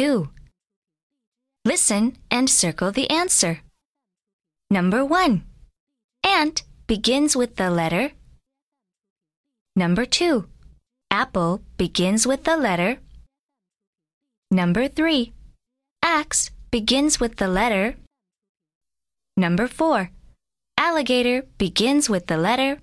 2. Listen and circle the answer. Number 1. Ant begins with the letter. Number 2. Apple begins with the letter. Number 3. Axe begins with the letter. Number 4. Alligator begins with the letter.